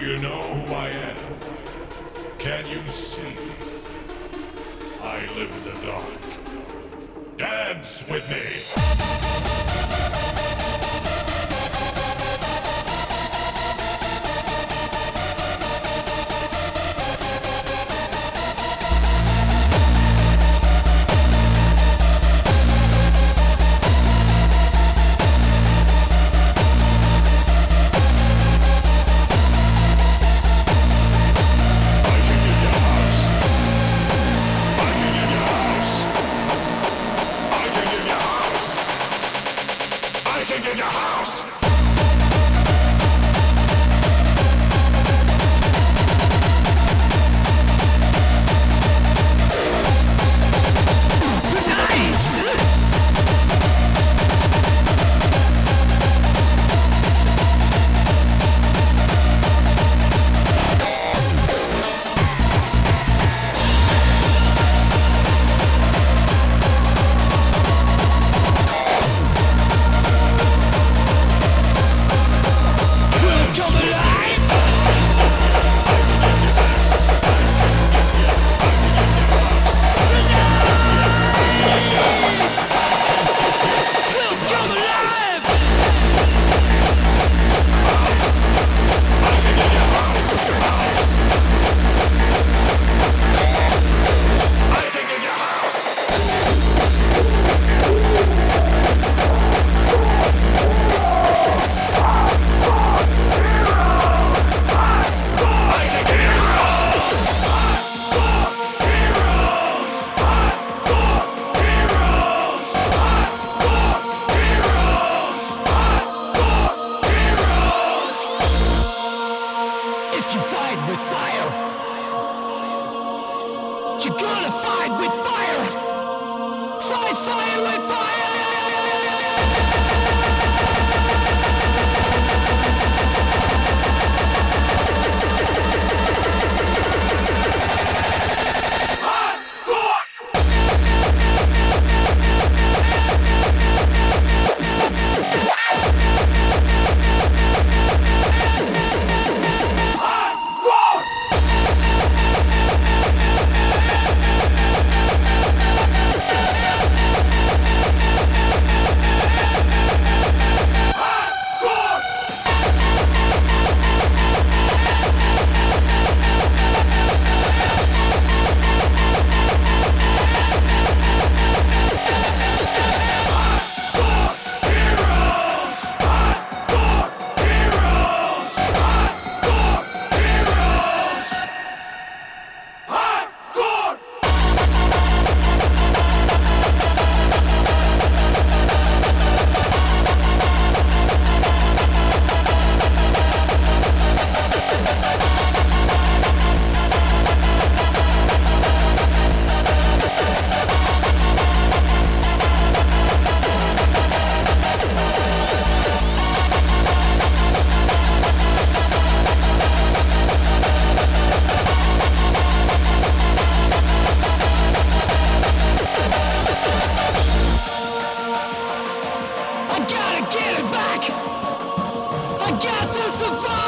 you know who I am? Can you see? I live in the dark. Dance with me! the fuck?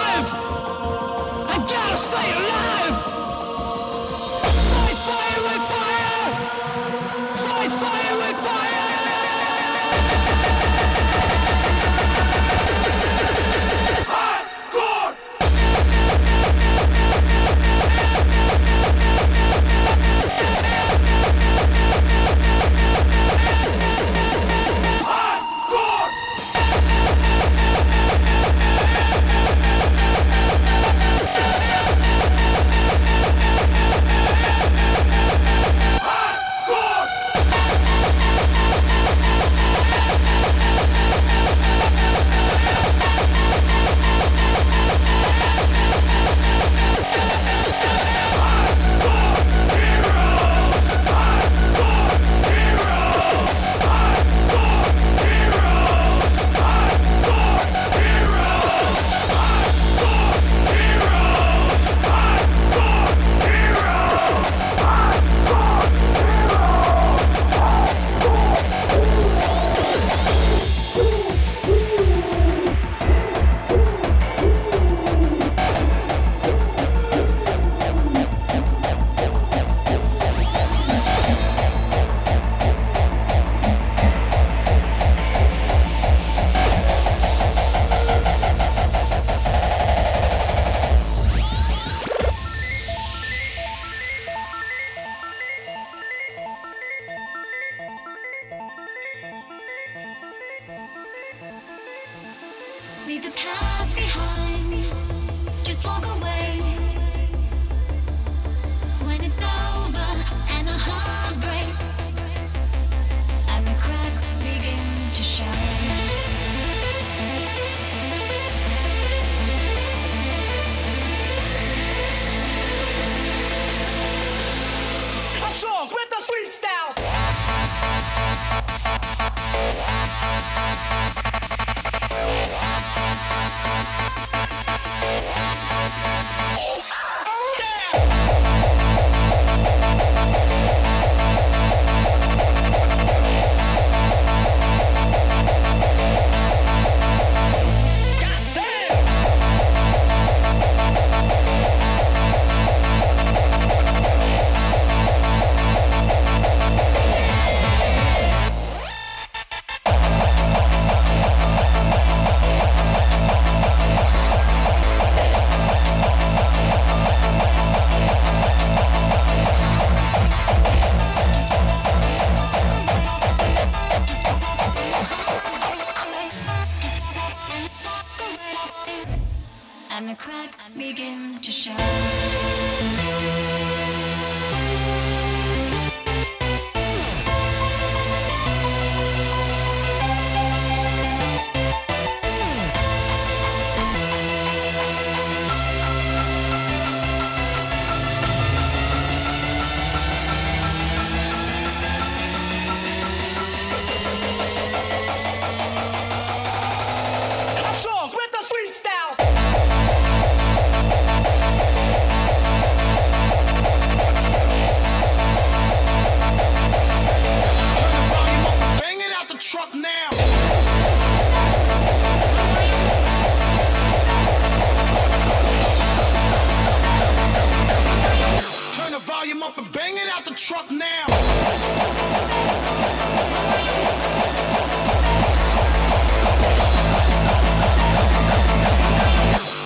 Turn the volume up and bang it out the truck now.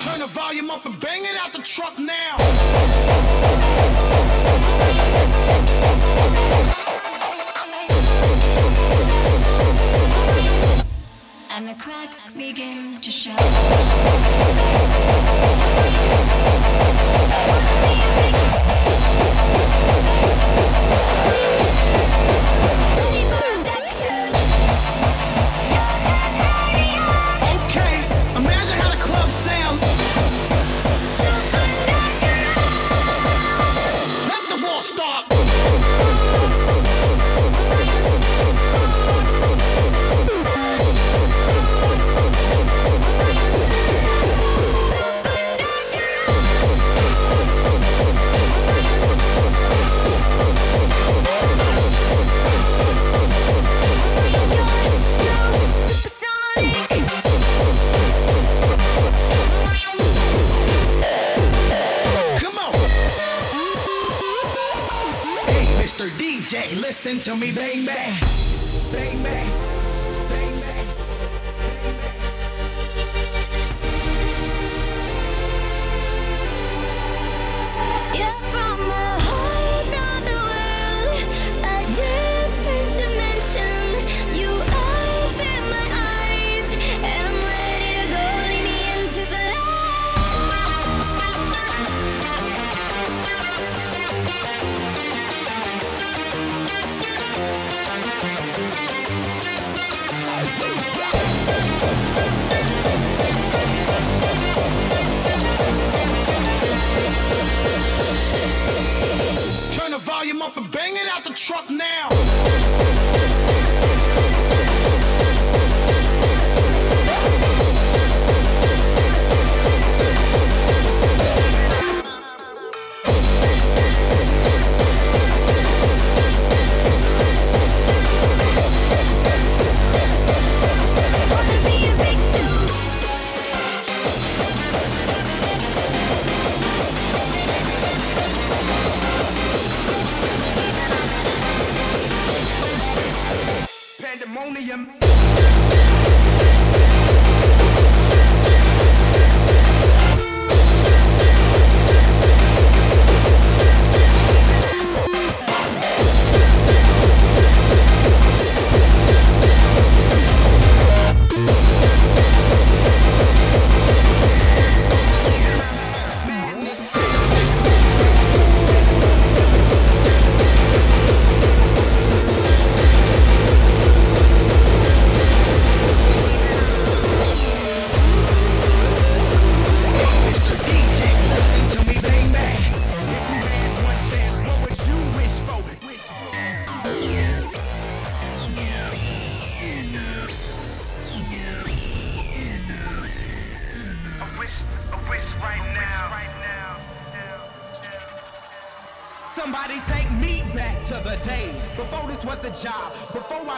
Turn the volume up and bang it out the truck now. And the cracks begin to show. Yeah. Listen to me, bang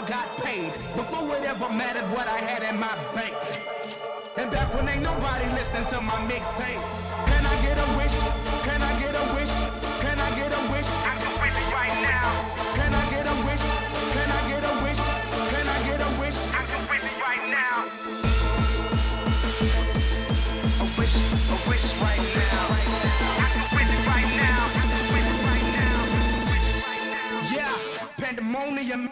got paid, before it ever mattered what I had in my bank. And back when ain't nobody listened to my mixtape. Can I get a wish? Can I get a wish? Can I get a wish? I can wish it right now. Can I get a wish? Can I get a wish? Can I get a wish? I can wish right now. I wish, I wish right now. I wish right now. Yeah, pandemonium.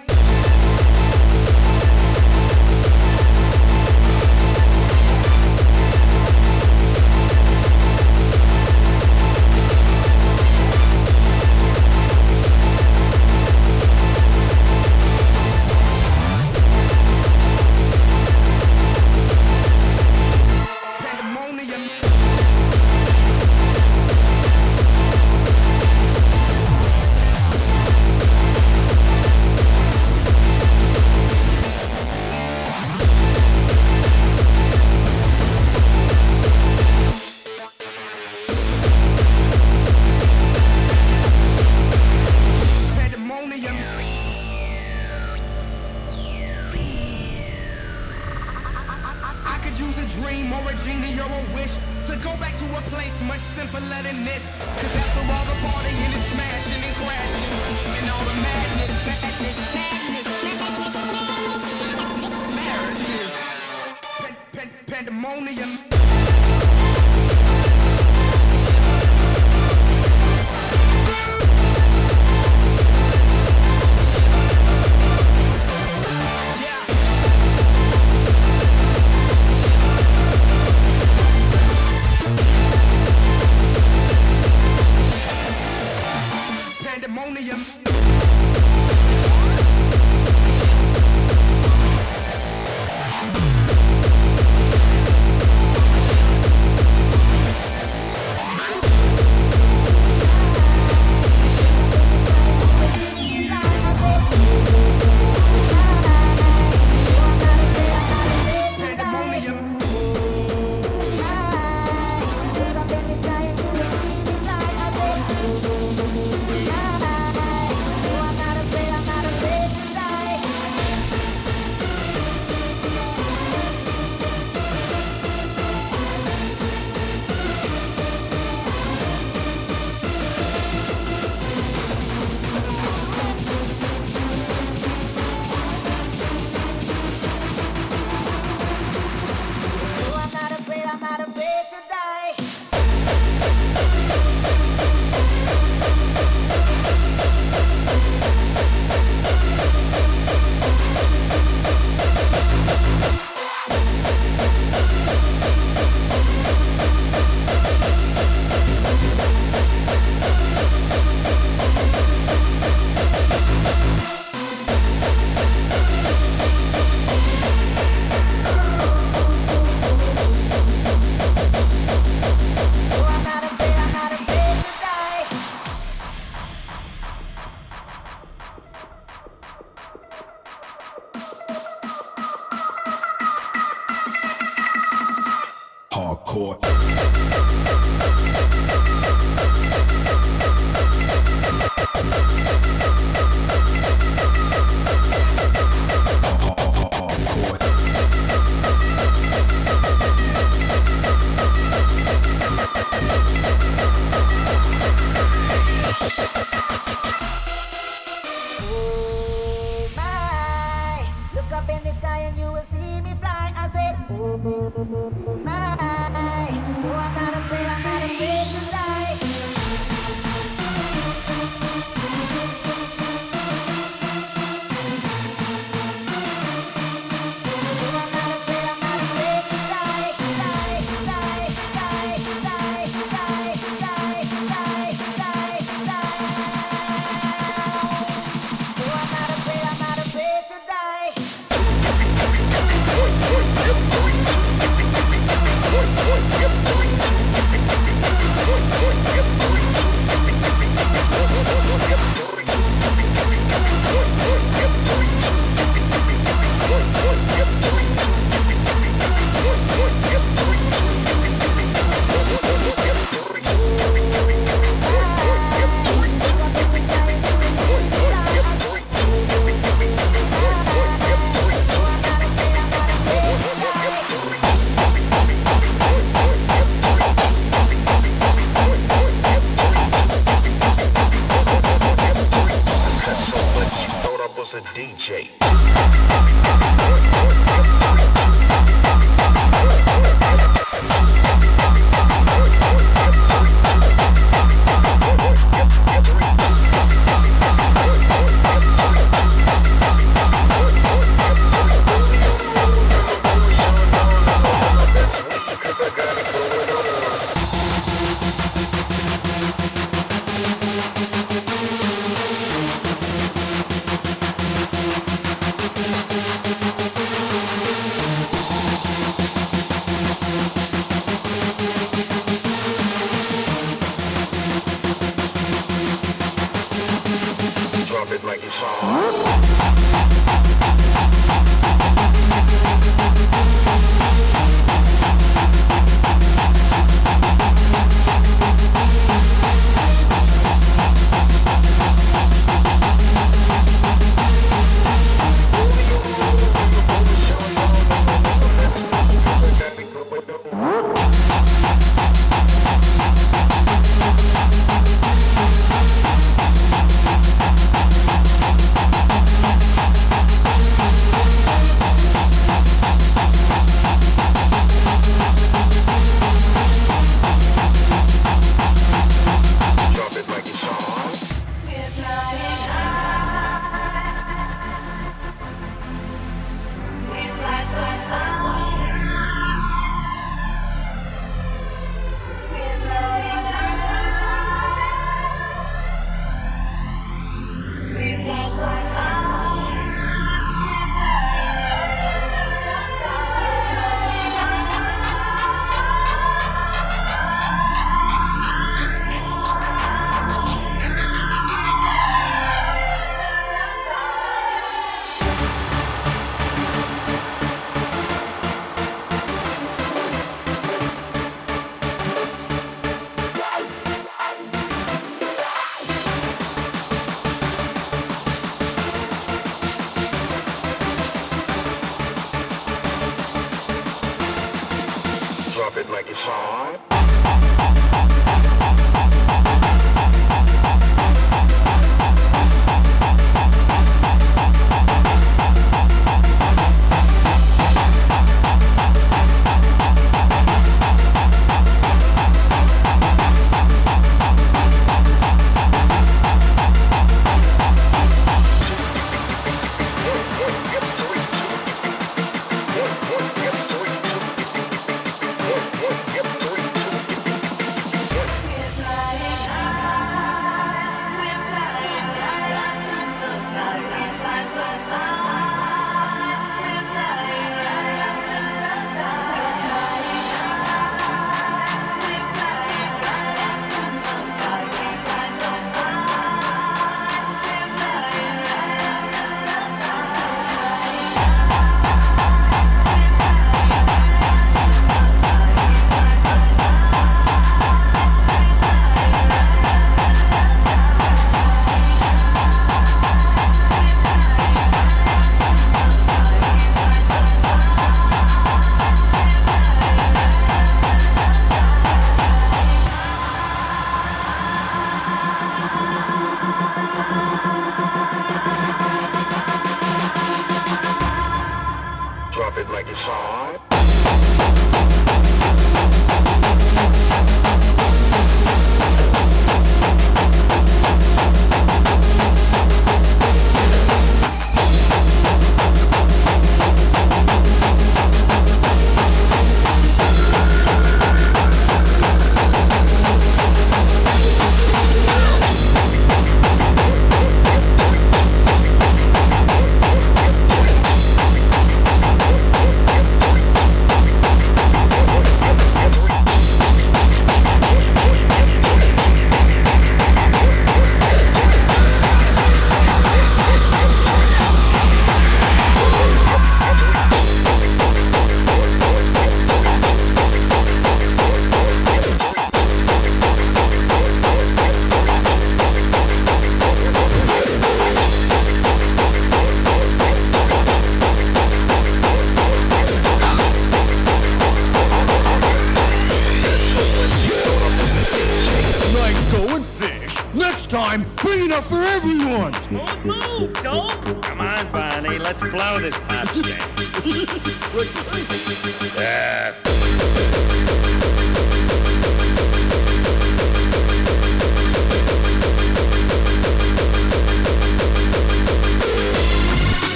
It's hot.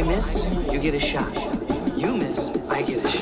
I miss, you get a shot. You miss, I get a shot.